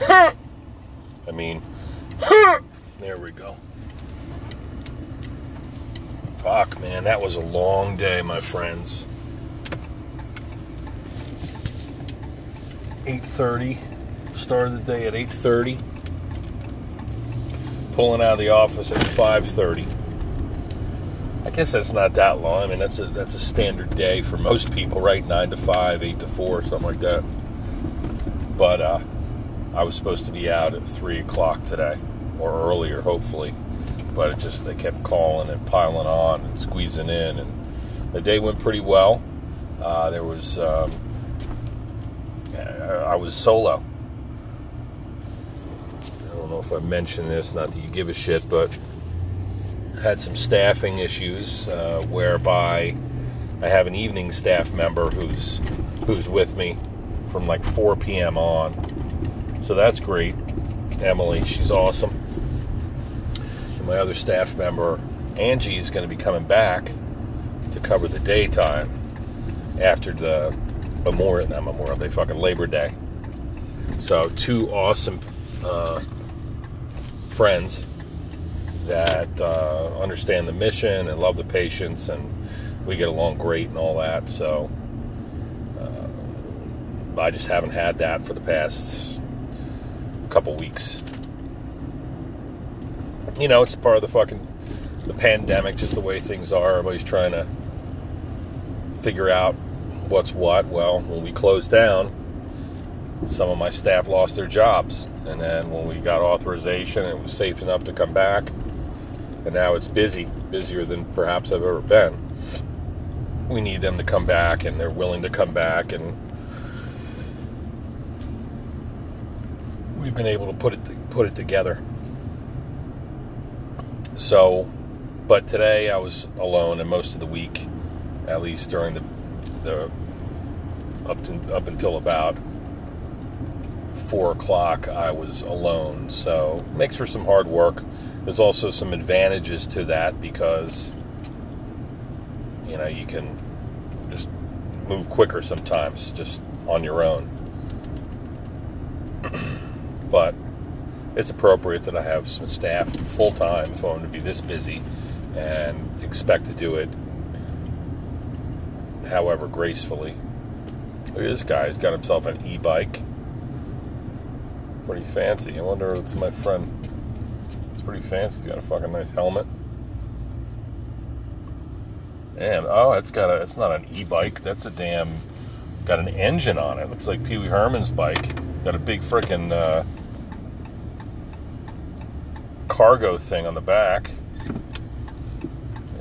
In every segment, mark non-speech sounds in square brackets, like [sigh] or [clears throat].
I mean, there we go. Fuck, man, that was a long day, my friends. 8:30. Started the day at 8:30. Pulling out of the office at 5:30. I guess that's not that long. I mean, that's a that's a standard day for most people, right? Nine to five, eight to four, something like that. But uh, I was supposed to be out at three o'clock today, or earlier, hopefully. But it just they kept calling and piling on and squeezing in, and the day went pretty well. Uh, there was um, I was solo. I don't know if I mentioned this, not that you give a shit, but had some staffing issues uh, whereby I have an evening staff member who's who's with me from like 4 p.m. on. So that's great. Emily, she's awesome. And my other staff member, Angie, is going to be coming back to cover the daytime after the Memorial, not Memorial Day, fucking Labor Day. So two awesome uh, friends that uh, understand the mission and love the patients, and we get along great and all that. So uh, I just haven't had that for the past couple weeks. You know, it's part of the fucking the pandemic, just the way things are. Everybody's trying to figure out what's what. Well, when we closed down, some of my staff lost their jobs. And then when we got authorization, it was safe enough to come back and now it's busy, busier than perhaps I've ever been. We need them to come back, and they're willing to come back, and we've been able to put it put it together. So, but today I was alone, and most of the week, at least during the the up to up until about four o'clock, I was alone. So makes for some hard work. There's also some advantages to that because you know you can just move quicker sometimes just on your own. [clears throat] but it's appropriate that I have some staff full time if I'm to be this busy and expect to do it however gracefully. Look at this guy, he's got himself an e bike. Pretty fancy. I wonder if it's my friend It's pretty fancy. He's got a fucking nice helmet. And oh, it's got a. It's not an e-bike. That's a damn. Got an engine on it. Looks like Pee Wee Herman's bike. Got a big freaking uh, cargo thing on the back.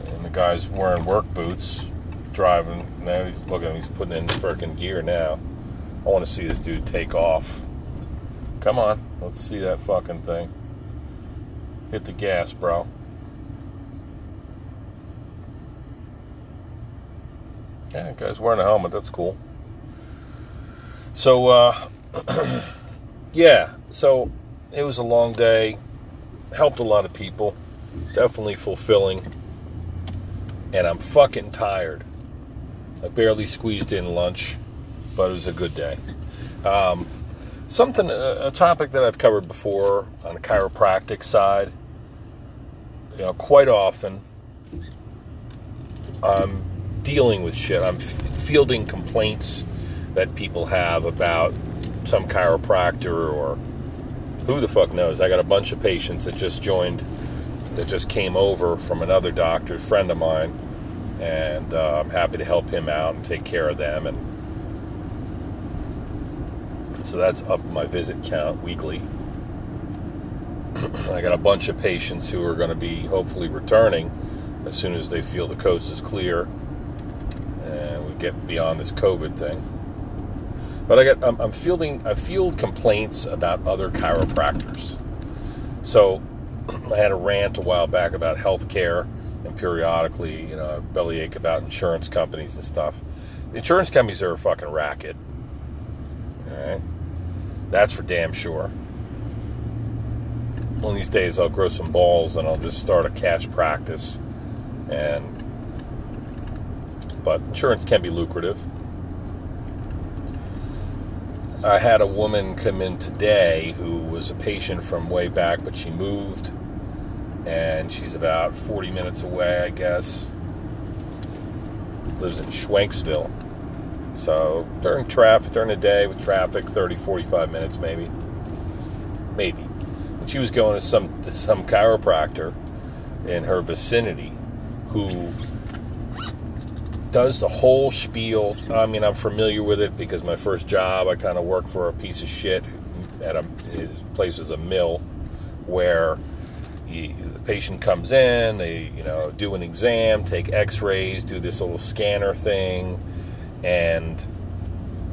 And the guy's wearing work boots, driving. Now he's looking. He's putting in freaking gear now. I want to see this dude take off. Come on, let's see that fucking thing. Hit the gas, bro. Yeah, guy's wearing a helmet. That's cool. So, uh, [clears throat] yeah, so it was a long day. Helped a lot of people. Definitely fulfilling. And I'm fucking tired. I barely squeezed in lunch, but it was a good day. Um, something, a topic that I've covered before on the chiropractic side you know, quite often I'm dealing with shit. I'm fielding complaints that people have about some chiropractor or who the fuck knows. I got a bunch of patients that just joined, that just came over from another doctor, friend of mine, and uh, I'm happy to help him out and take care of them. And so that's up my visit count weekly. [clears throat] I got a bunch of patients who are going to be hopefully returning as soon as they feel the coast is clear and we get beyond this COVID thing. But I got I'm, I'm fielding I field complaints about other chiropractors. So [clears throat] I had a rant a while back about healthcare and periodically, you know, bellyache about insurance companies and stuff. insurance companies are a fucking racket. All right, that's for damn sure one of these days I'll grow some balls and I'll just start a cash practice. And but insurance can be lucrative. I had a woman come in today who was a patient from way back, but she moved, and she's about 40 minutes away, I guess. Lives in Schwenksville. So during traffic, during the day with traffic, 30, 45 minutes maybe. Maybe. And she was going to some to some chiropractor in her vicinity who does the whole spiel. I mean, I'm familiar with it because my first job, I kind of worked for a piece of shit at a place was a mill where you, the patient comes in, they you know do an exam, take X-rays, do this little scanner thing, and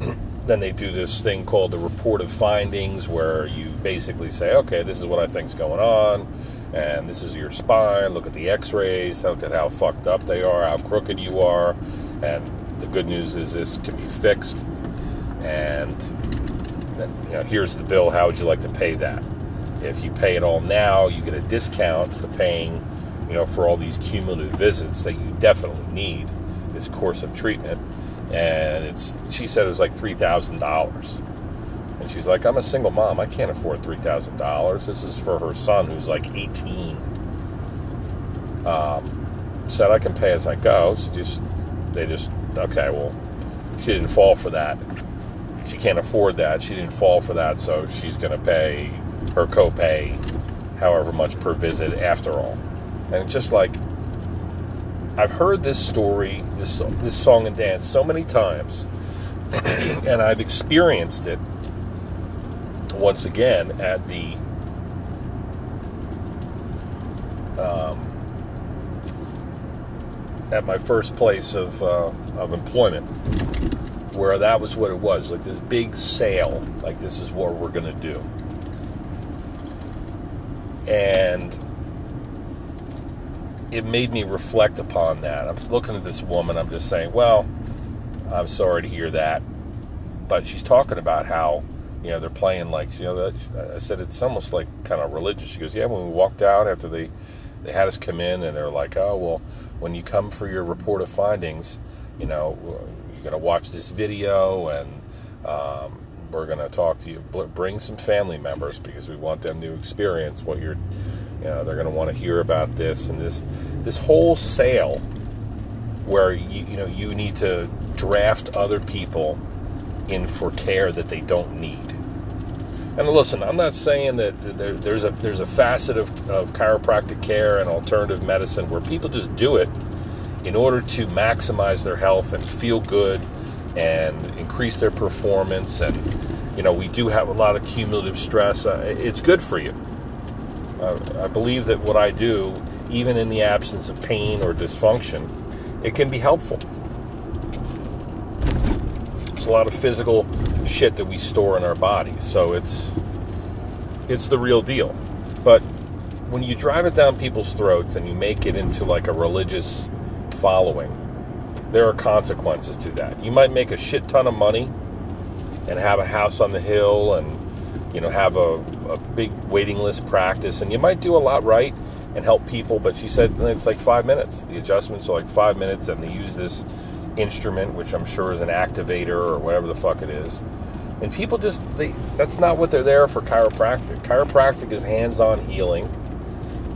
[clears throat] then they do this thing called the report of findings, where you basically say, okay, this is what I think's going on and this is your spine. Look at the x-rays, look at how fucked up they are, how crooked you are, and the good news is this can be fixed. And you know, here's the bill. How would you like to pay that? If you pay it all now, you get a discount for paying, you know, for all these cumulative visits that you definitely need this course of treatment. And it's she said it was like three thousand dollars. And she's like, I'm a single mom. I can't afford $3,000. This is for her son who's like 18. Um, said I can pay as I go. So just, they just, okay, well, she didn't fall for that. She can't afford that. She didn't fall for that. So she's going to pay her copay however much per visit after all. And just like, I've heard this story, this, this song and dance so many times, [clears throat] and I've experienced it once again at the um, at my first place of uh, of employment, where that was what it was like this big sale, like this is what we're going to do, and it made me reflect upon that. I'm looking at this woman, I'm just saying, well, I'm sorry to hear that, but she's talking about how you know, they're playing like, you know, I said it's almost like kind of religious. She goes, yeah, when we walked out after they, they had us come in and they're like, oh, well, when you come for your report of findings, you know, you're going to watch this video and um, we're going to talk to you. Bring some family members because we want them to experience what you're, you know, they're going to want to hear about this and this, this whole sale where you, you know, you need to draft other people in for care that they don't need. And listen, I'm not saying that there, there's a there's a facet of, of chiropractic care and alternative medicine where people just do it in order to maximize their health and feel good and increase their performance. And you know, we do have a lot of cumulative stress. Uh, it's good for you. Uh, I believe that what I do, even in the absence of pain or dysfunction, it can be helpful. There's a lot of physical shit that we store in our bodies. So it's it's the real deal. But when you drive it down people's throats and you make it into like a religious following, there are consequences to that. You might make a shit ton of money and have a house on the hill and you know have a, a big waiting list practice and you might do a lot right and help people but she said it's like five minutes the adjustments are like five minutes and they use this instrument, which I'm sure is an activator or whatever the fuck it is. And people just they that's not what they're there for chiropractic. Chiropractic is hands-on healing.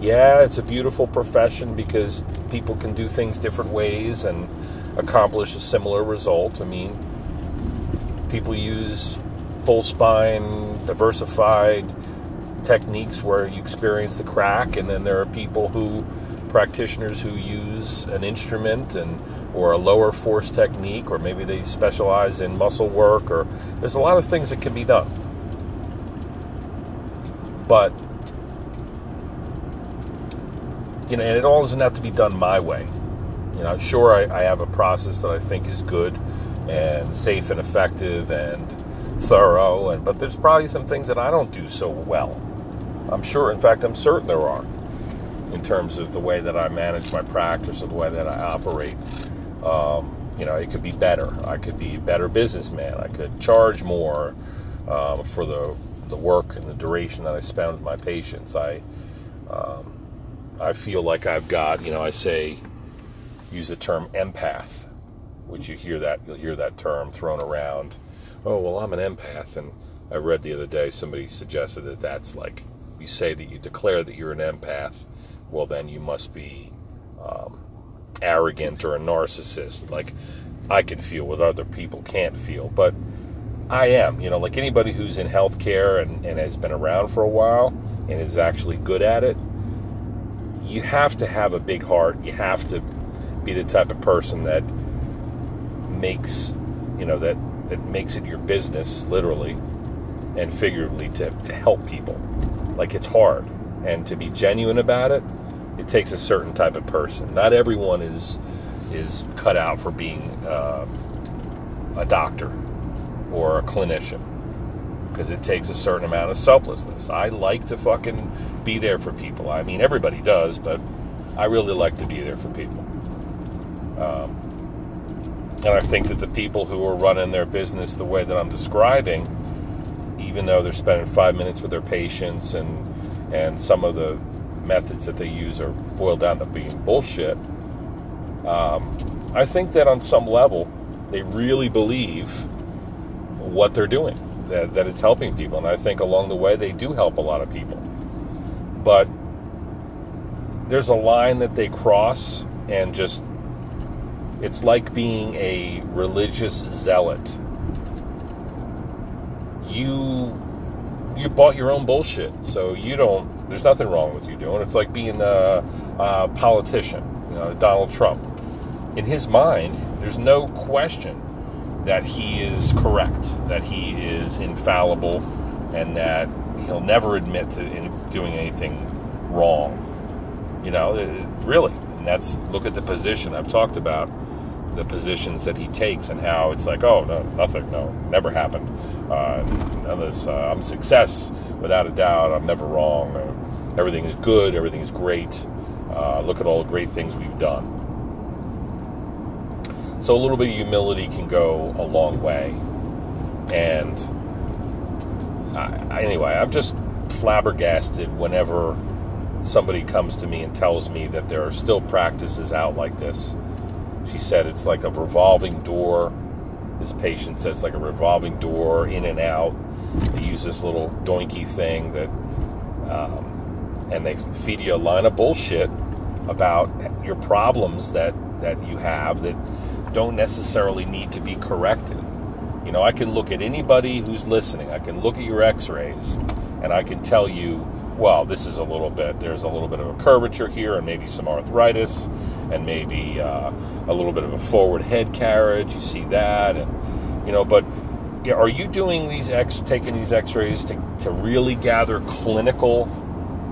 Yeah, it's a beautiful profession because people can do things different ways and accomplish a similar result. I mean, people use full spine, diversified techniques where you experience the crack, and then there are people who practitioners who use an instrument and or a lower force technique or maybe they specialize in muscle work or there's a lot of things that can be done. But you know and it all doesn't have to be done my way. You know sure I, I have a process that i think is good and safe and effective and thorough and but there's probably some things that i don't do so well. I'm sure in fact i'm certain there are in terms of the way that I manage my practice or the way that I operate. Um, you know, it could be better. I could be a better businessman. I could charge more um, for the the work and the duration that I spend with my patients. I um, I feel like I've got, you know, I say use the term empath, which you hear that you'll hear that term thrown around oh well, I'm an empath, and I read the other day somebody suggested that that's like you say that you declare that you're an empath, well then you must be um, arrogant or a narcissist. Like I can feel what other people can't feel, but I am. You know, like anybody who's in healthcare and, and has been around for a while and is actually good at it, you have to have a big heart. You have to be the type of person that makes, you know, that that makes it your business, literally and figuratively, to, to help people. Like it's hard. And to be genuine about it, it takes a certain type of person. Not everyone is is cut out for being uh, a doctor or a clinician because it takes a certain amount of selflessness. I like to fucking be there for people. I mean, everybody does, but I really like to be there for people. Um, and I think that the people who are running their business the way that I'm describing, even though they're spending five minutes with their patients and and some of the methods that they use are boiled down to being bullshit. Um, I think that on some level, they really believe what they're doing, that, that it's helping people. And I think along the way, they do help a lot of people. But there's a line that they cross, and just it's like being a religious zealot. You you bought your own bullshit, so you don't. There's nothing wrong with you doing. It's like being a, a politician, you know, Donald Trump. In his mind, there's no question that he is correct, that he is infallible, and that he'll never admit to doing anything wrong. You know, really. And that's look at the position I've talked about the positions that he takes and how it's like, oh no, nothing, no, never happened. Uh, this, uh, I'm success without a doubt. I'm never wrong. Uh, everything is good. Everything is great. Uh, look at all the great things we've done. So a little bit of humility can go a long way. And I, anyway, I'm just flabbergasted whenever somebody comes to me and tells me that there are still practices out like this she said it's like a revolving door. This patient said it's like a revolving door in and out. They use this little doinky thing that, um, and they feed you a line of bullshit about your problems that that you have that don't necessarily need to be corrected. You know, I can look at anybody who's listening. I can look at your X-rays, and I can tell you well, this is a little bit, there's a little bit of a curvature here and maybe some arthritis and maybe uh, a little bit of a forward head carriage. You see that. And, you know, but are you doing these X, taking these x rays to, to really gather clinical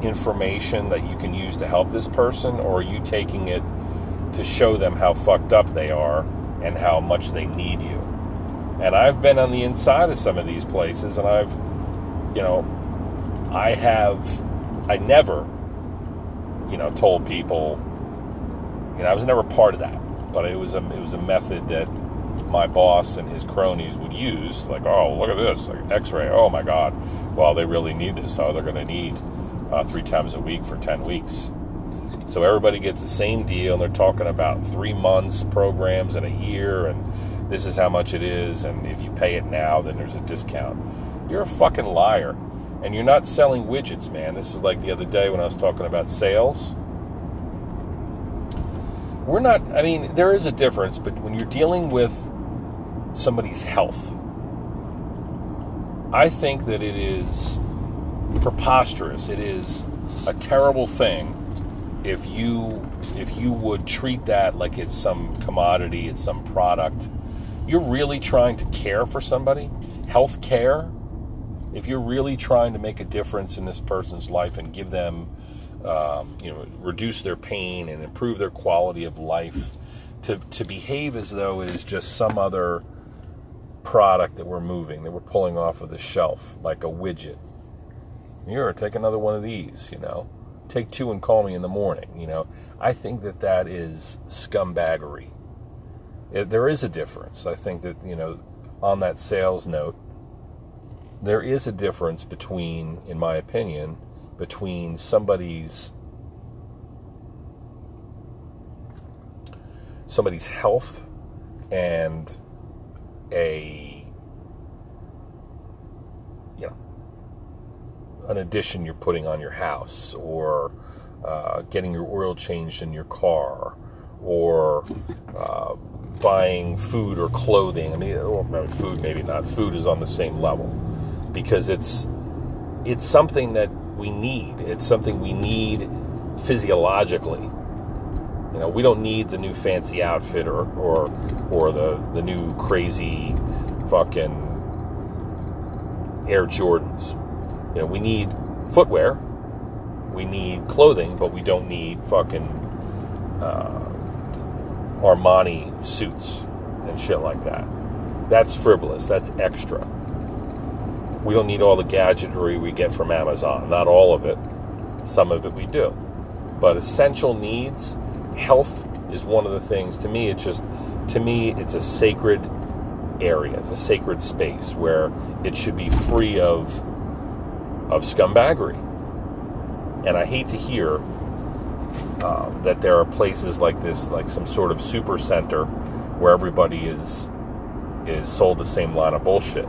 information that you can use to help this person? Or are you taking it to show them how fucked up they are and how much they need you? And I've been on the inside of some of these places and I've, you know, I have, I never, you know, told people, you know, I was never part of that, but it was a, it was a method that my boss and his cronies would use. Like, oh, look at this, like X-ray. Oh my God, well, they really need this. Oh, they're going to need uh, three times a week for ten weeks. So everybody gets the same deal, and they're talking about three months programs in a year, and this is how much it is, and if you pay it now, then there's a discount. You're a fucking liar and you're not selling widgets, man. This is like the other day when I was talking about sales. We're not, I mean, there is a difference, but when you're dealing with somebody's health, I think that it is preposterous. It is a terrible thing if you if you would treat that like it's some commodity, it's some product. You're really trying to care for somebody. Health care if you're really trying to make a difference in this person's life and give them, um, you know, reduce their pain and improve their quality of life, to, to behave as though it is just some other product that we're moving, that we're pulling off of the shelf, like a widget. Here, take another one of these, you know. Take two and call me in the morning, you know. I think that that is scumbaggery. It, there is a difference. I think that, you know, on that sales note, there is a difference between, in my opinion, between somebody's somebody's health and a you know, an addition you're putting on your house, or uh, getting your oil changed in your car, or uh, buying food or clothing. I mean, food maybe not. Food is on the same level because it's it's something that we need. It's something we need physiologically. You know, we don't need the new fancy outfit or or or the the new crazy fucking Air Jordans. You know, we need footwear, we need clothing, but we don't need fucking uh, Armani suits and shit like that. That's frivolous. That's extra. We don't need all the gadgetry we get from Amazon. Not all of it. Some of it we do. But essential needs, health is one of the things. To me, it's just, to me, it's a sacred area. It's a sacred space where it should be free of, of scumbaggery. And I hate to hear uh, that there are places like this, like some sort of super center, where everybody is is sold the same line of bullshit.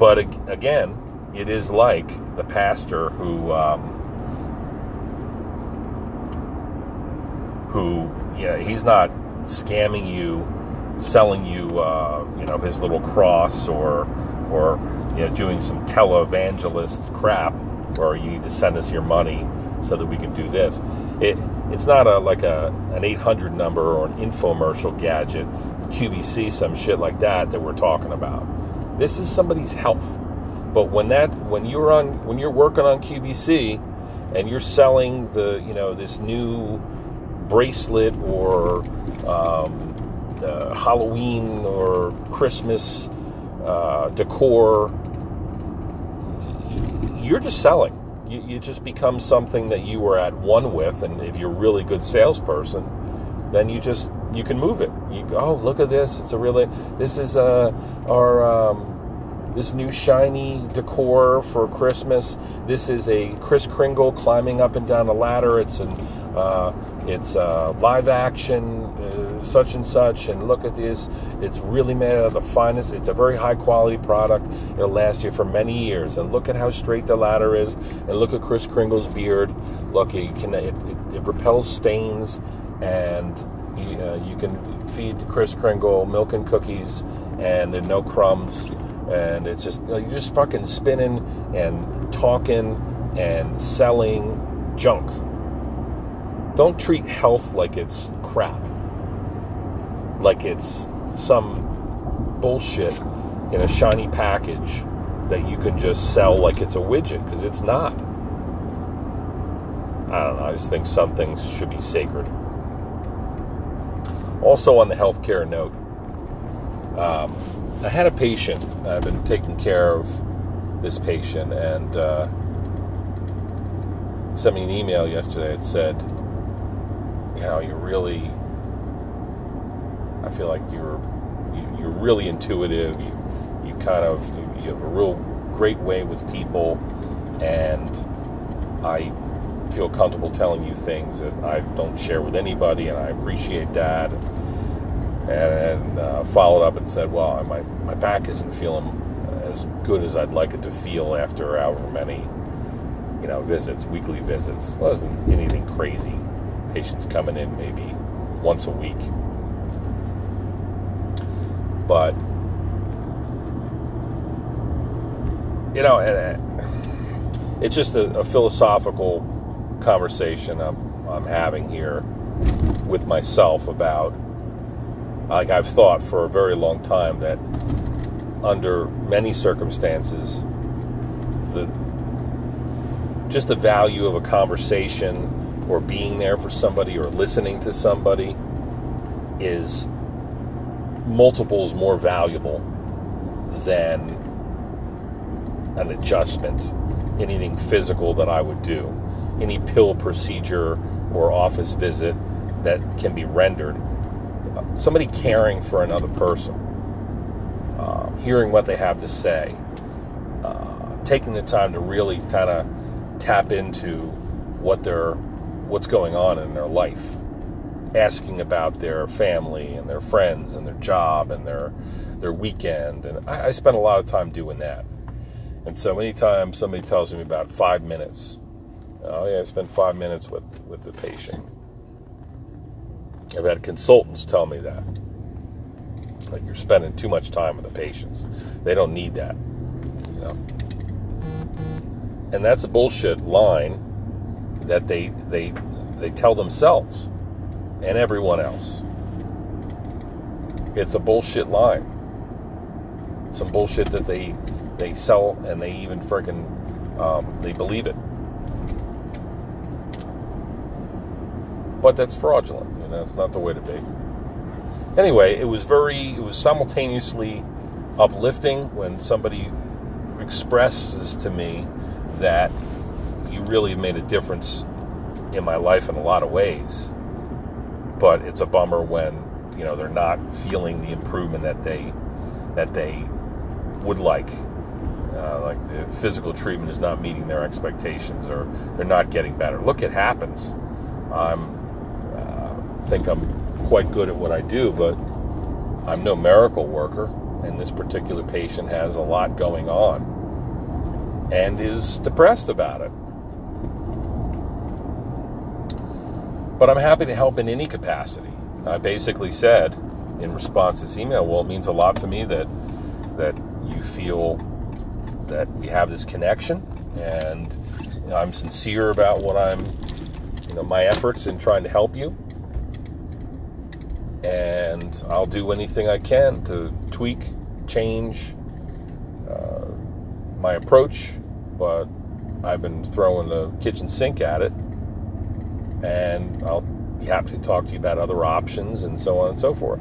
But again, it is like the pastor who um, who yeah he's not scamming you, selling you uh, you know his little cross or or you know doing some televangelist crap where you need to send us your money so that we can do this. It it's not a like a an 800 number or an infomercial gadget, QVC, some shit like that that we're talking about. This is somebody's health. But when that when you're on when you're working on QVC and you're selling the you know this new bracelet or um, Halloween or Christmas uh, decor, you're just selling you, you just become something that you were at one with, and if you're a really good salesperson, then you just you can move it. You go, oh, look at this! It's a really this is uh, our um, this new shiny decor for Christmas. This is a Kris Kringle climbing up and down a ladder. It's an uh, it's uh, live action, uh, such and such, and look at this. It's really made out of the finest. It's a very high quality product. It'll last you for many years. And look at how straight the ladder is. And look at Kris Kringle's beard. Look, you can it, it, it repels stains, and you, uh, you can feed Kris Kringle milk and cookies, and there are no crumbs. And it's just you know, you're just fucking spinning and talking and selling junk don't treat health like it's crap, like it's some bullshit in a shiny package that you can just sell like it's a widget, because it's not. I don't know, I just think some things should be sacred. Also, on the healthcare note, um, I had a patient. I've been taking care of this patient, and uh, sent me an email yesterday. It said, you know, you're really, I feel like you're, you, are really intuitive. You, you kind of, you, you have a real great way with people, and I feel comfortable telling you things that I don't share with anybody, and I appreciate that. And, and uh, followed up and said, "Well, my my back isn't feeling as good as I'd like it to feel after however many, you know, visits, weekly visits. It wasn't anything crazy patients coming in maybe once a week. But, you know, it's just a, a philosophical conversation I'm, I'm having here with myself about, like, I've thought for a very long time that under many circumstances, the just the value of a conversation or being there for somebody or listening to somebody is multiples more valuable than an adjustment, anything physical that I would do, any pill procedure or office visit that can be rendered. Somebody caring for another person, uh, hearing what they have to say, uh, taking the time to really kind of tap into what they're what's going on in their life, asking about their family and their friends and their job and their their weekend. And I, I spend a lot of time doing that. And so anytime somebody tells me about five minutes, oh yeah, I spend five minutes with, with the patient. I've had consultants tell me that. Like you're spending too much time with the patients. They don't need that. You know. And that's a bullshit line that they they they tell themselves and everyone else. It's a bullshit line. Some bullshit that they they sell and they even freaking um, they believe it. But that's fraudulent. Know, it's not the way to be. Anyway, it was very, it was simultaneously uplifting when somebody expresses to me that you really made a difference in my life in a lot of ways. But it's a bummer when you know they're not feeling the improvement that they that they would like. Uh, like the physical treatment is not meeting their expectations, or they're not getting better. Look, it happens. Uh, think I'm quite good at what I do, but I'm no miracle worker, and this particular patient has a lot going on and is depressed about it. But I'm happy to help in any capacity. I basically said in response to this email, well, it means a lot to me that that you feel that we have this connection, and you know, I'm sincere about what I'm, you know, my efforts in trying to help you, and I'll do anything I can to tweak, change uh, my approach, but I've been throwing the kitchen sink at it and I'll be happy to talk to you about other options and so on and so forth.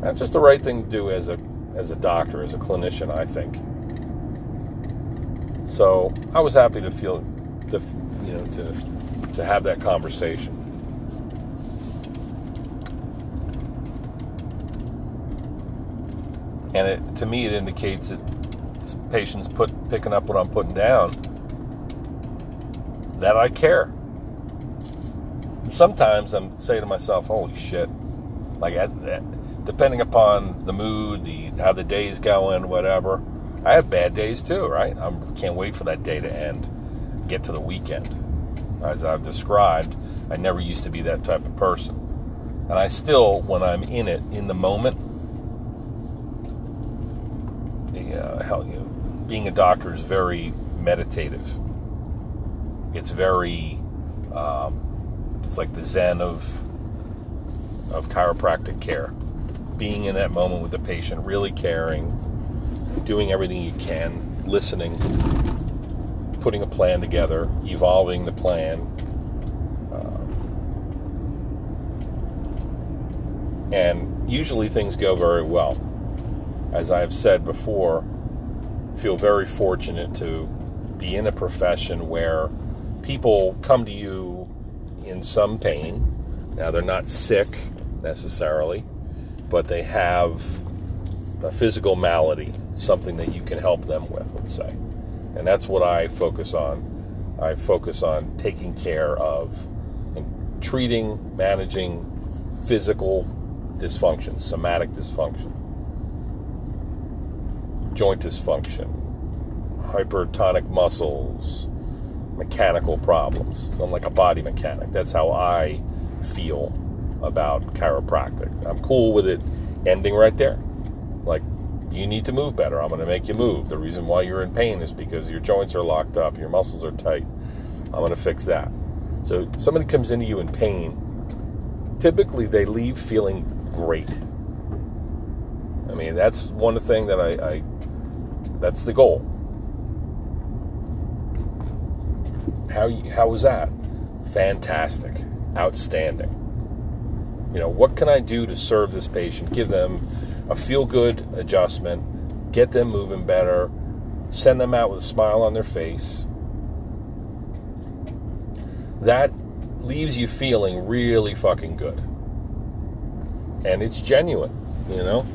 That's just the right thing to do as a as a doctor, as a clinician, I think. So I was happy to feel, to, you know, to to have that conversation. And it, to me, it indicates that patients put picking up what I'm putting down. That I care sometimes I'm saying to myself, "Holy shit!" Like, depending upon the mood, the how the day's going, whatever. I have bad days too, right? I can't wait for that day to end, get to the weekend. As I've described, I never used to be that type of person, and I still, when I'm in it, in the moment, the uh, hell, you know, being a doctor is very meditative. It's very um, it's like the zen of of chiropractic care. Being in that moment with the patient, really caring, doing everything you can, listening, putting a plan together, evolving the plan. Uh, and usually things go very well. As I have said before, feel very fortunate to be in a profession where people come to you in some pain. Now, they're not sick necessarily, but they have a physical malady, something that you can help them with, let's say. And that's what I focus on. I focus on taking care of and treating, managing physical dysfunction, somatic dysfunction, joint dysfunction, hypertonic muscles, mechanical problems. I'm like a body mechanic. That's how I feel about chiropractic. I'm cool with it ending right there. Like, you need to move better. I'm going to make you move. The reason why you're in pain is because your joints are locked up, your muscles are tight. I'm going to fix that. So, somebody comes into you in pain, typically they leave feeling great. I mean, that's one thing that I, I that's the goal. How how was that? Fantastic, outstanding. You know, what can I do to serve this patient? Give them a feel good adjustment, get them moving better, send them out with a smile on their face. That leaves you feeling really fucking good. And it's genuine, you know?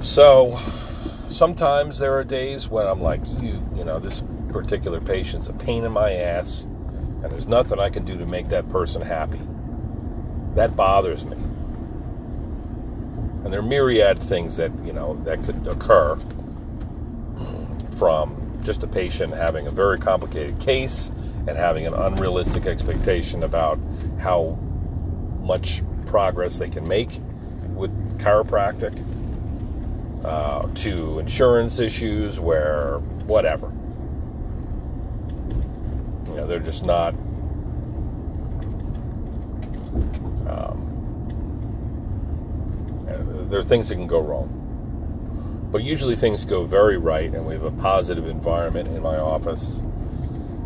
So sometimes there are days when I'm like, you, you know, this particular patient's a pain in my ass, and there's nothing I can do to make that person happy. That bothers me. And there are myriad things that, you know, that could occur. from just a patient having a very complicated case and having an unrealistic expectation about how much progress they can make with chiropractic uh, to insurance issues where whatever you know they're just not um, there are things that can go wrong but usually things go very right and we have a positive environment in my office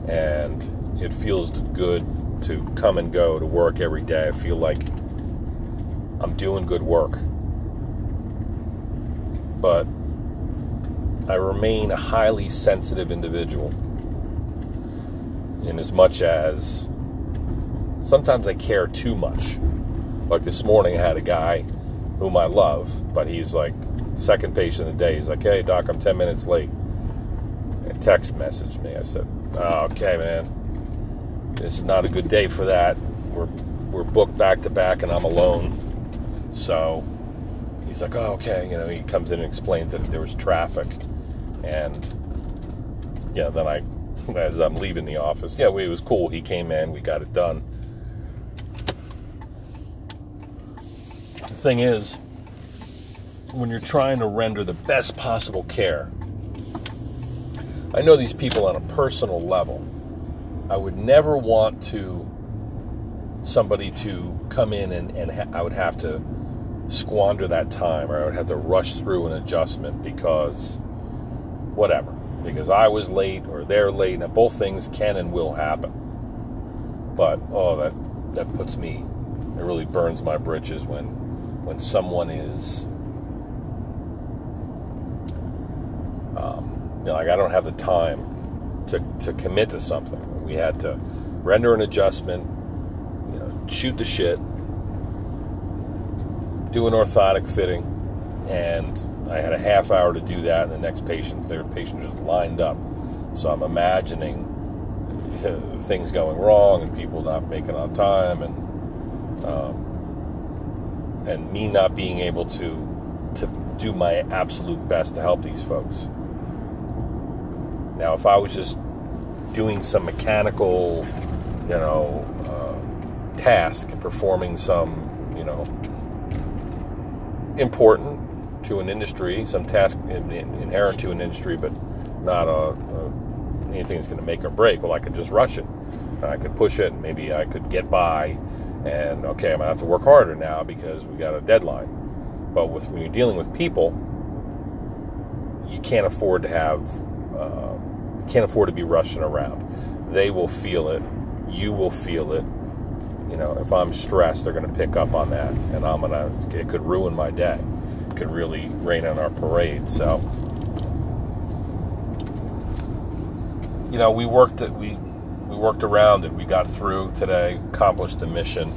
and it feels good to come and go to work every day. I feel like I'm doing good work. But I remain a highly sensitive individual in as much as sometimes I care too much. Like this morning, I had a guy whom I love, but he's like, second patient of the day. He's like, hey, doc, I'm 10 minutes late. And text messaged me. I said, oh, okay, man. This is not a good day for that. We're, we're booked back to back and I'm alone. So he's like, oh, okay. You know, he comes in and explains that there was traffic. And, yeah, then I, [laughs] as I'm leaving the office, yeah, it was cool. He came in, we got it done. The thing is, when you're trying to render the best possible care. I know these people on a personal level. I would never want to somebody to come in and, and ha- I would have to squander that time or I would have to rush through an adjustment because whatever. Because I was late or they're late, Now, both things can and will happen. But oh that that puts me it really burns my britches when when someone is Um, you know, like I don't have the time to, to commit to something. We had to render an adjustment, you know, shoot the shit, do an orthotic fitting, and I had a half hour to do that, and the next patient, their patient just lined up. So I'm imagining [laughs] things going wrong and people not making on time, and um, and me not being able to to do my absolute best to help these folks. Now, if I was just doing some mechanical, you know, uh, task, performing some, you know, important to an industry, some task inherent to an industry, but not a, a anything that's going to make or break. Well, I could just rush it. I could push it, and maybe I could get by. And okay, I'm gonna have to work harder now because we got a deadline. But with when you're dealing with people, you can't afford to have uh, can't afford to be rushing around. They will feel it. You will feel it. You know, if I'm stressed, they're going to pick up on that, and I'm gonna. It could ruin my day. It could really rain on our parade. So, you know, we worked it. We we worked around it. We got through today, accomplished the mission,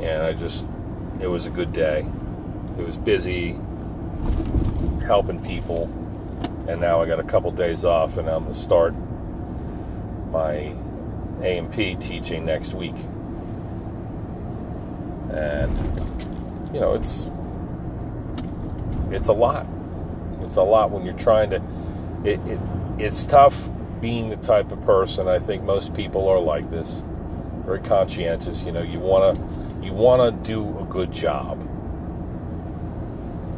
and I just. It was a good day. It was busy, helping people and now I got a couple days off, and I'm going to start my A&P teaching next week. And you know, it's it's a lot. It's a lot when you're trying to. It, it it's tough being the type of person. I think most people are like this, very conscientious. You know, you want to you want to do a good job,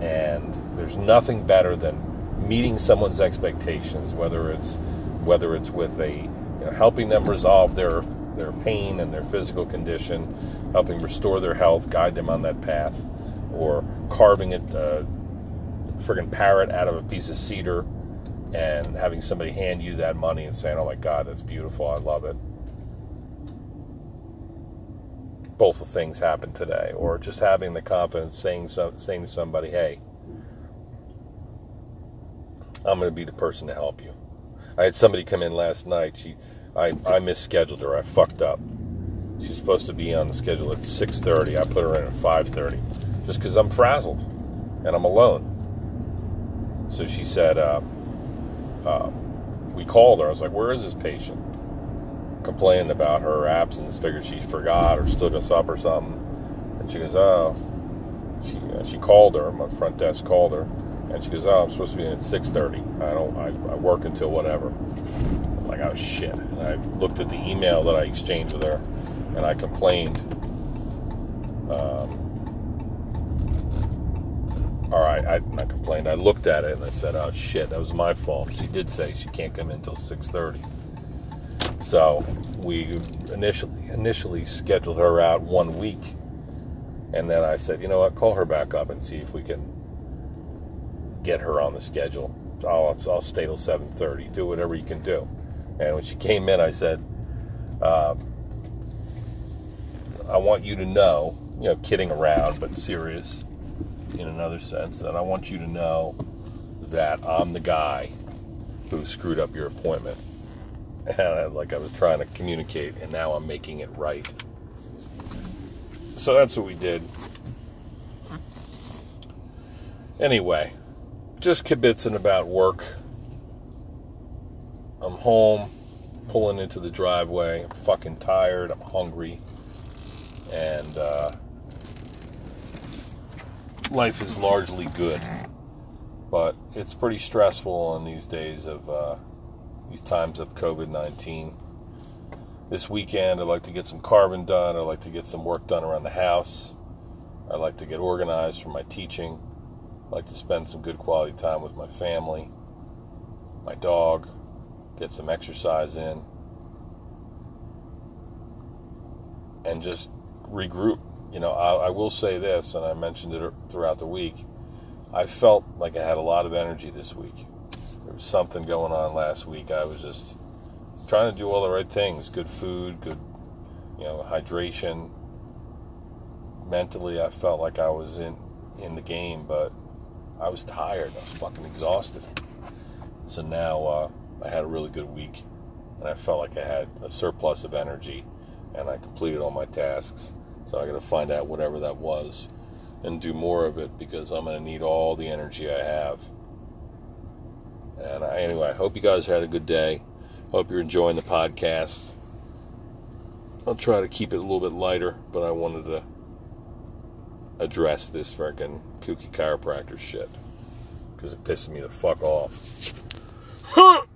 and there's nothing better than meeting someone's expectations, whether it's whether it's with a you know, helping them resolve their their pain and their physical condition, helping restore their health, guide them on that path, or carving a uh, friggin' parrot out of a piece of cedar and having somebody hand you that money and saying, "Oh my God, that's beautiful. I love it." Both of things happen today, or just having the confidence saying so, saying to somebody, "Hey, I'm going to be the person to help you. I had somebody come in last night. She, I, I misscheduled her. I fucked up. She's supposed to be on the schedule at 6:30. I put her in at 5:30, just because I'm frazzled and I'm alone. So she said, uh, uh, we called her. I was like, "Where is this patient?" Complaining about her absence. Figured she forgot or stood us up or something. And she goes, "Oh." She uh, she called her. My front desk called her And she goes, "Oh, I'm supposed to be in at 6:30. I don't. I, I work until whatever." Like, "Oh shit!" And I looked at the email that I exchanged with her, and I complained. Um, all right, I, I complained. I looked at it and I said, "Oh shit, that was my fault." She did say she can't come in until 6:30. So we initially initially scheduled her out one week, and then I said, "You know what? Call her back up and see if we can get her on the schedule. I'll, I'll stay till 7.30. Do whatever you can do. And when she came in, I said, uh, I want you to know, you know, kidding around, but serious in another sense, that I want you to know that I'm the guy who screwed up your appointment. [laughs] And I, like I was trying to communicate, and now I'm making it right. So that's what we did. Anyway, just kibitzing about work. I'm home, pulling into the driveway. I'm fucking tired. I'm hungry. And uh, life is largely good. But it's pretty stressful in these days of uh, these times of COVID 19. This weekend, I'd like to get some carving done. I'd like to get some work done around the house. I'd like to get organized for my teaching I'd like to spend some good quality time with my family, my dog, get some exercise in, and just regroup. You know, I, I, will say this, and I mentioned it throughout the week. I felt like I had a lot of energy this week. There was something going on last week. I was just trying to do all the right things good food, good, you know, hydration. Mentally, I felt like I was in, in the game, but I was tired. I was fucking exhausted. So now uh, I had a really good week, and I felt like I had a surplus of energy, and I completed all my tasks. So I got to find out whatever that was, and do more of it because I'm going to need all the energy I have. And I, anyway, I hope you guys had a good day. Hope you're enjoying the podcast. I'll try to keep it a little bit lighter, but I wanted to address this freaking kooky chiropractor shit because it pisses me the fuck off. [laughs]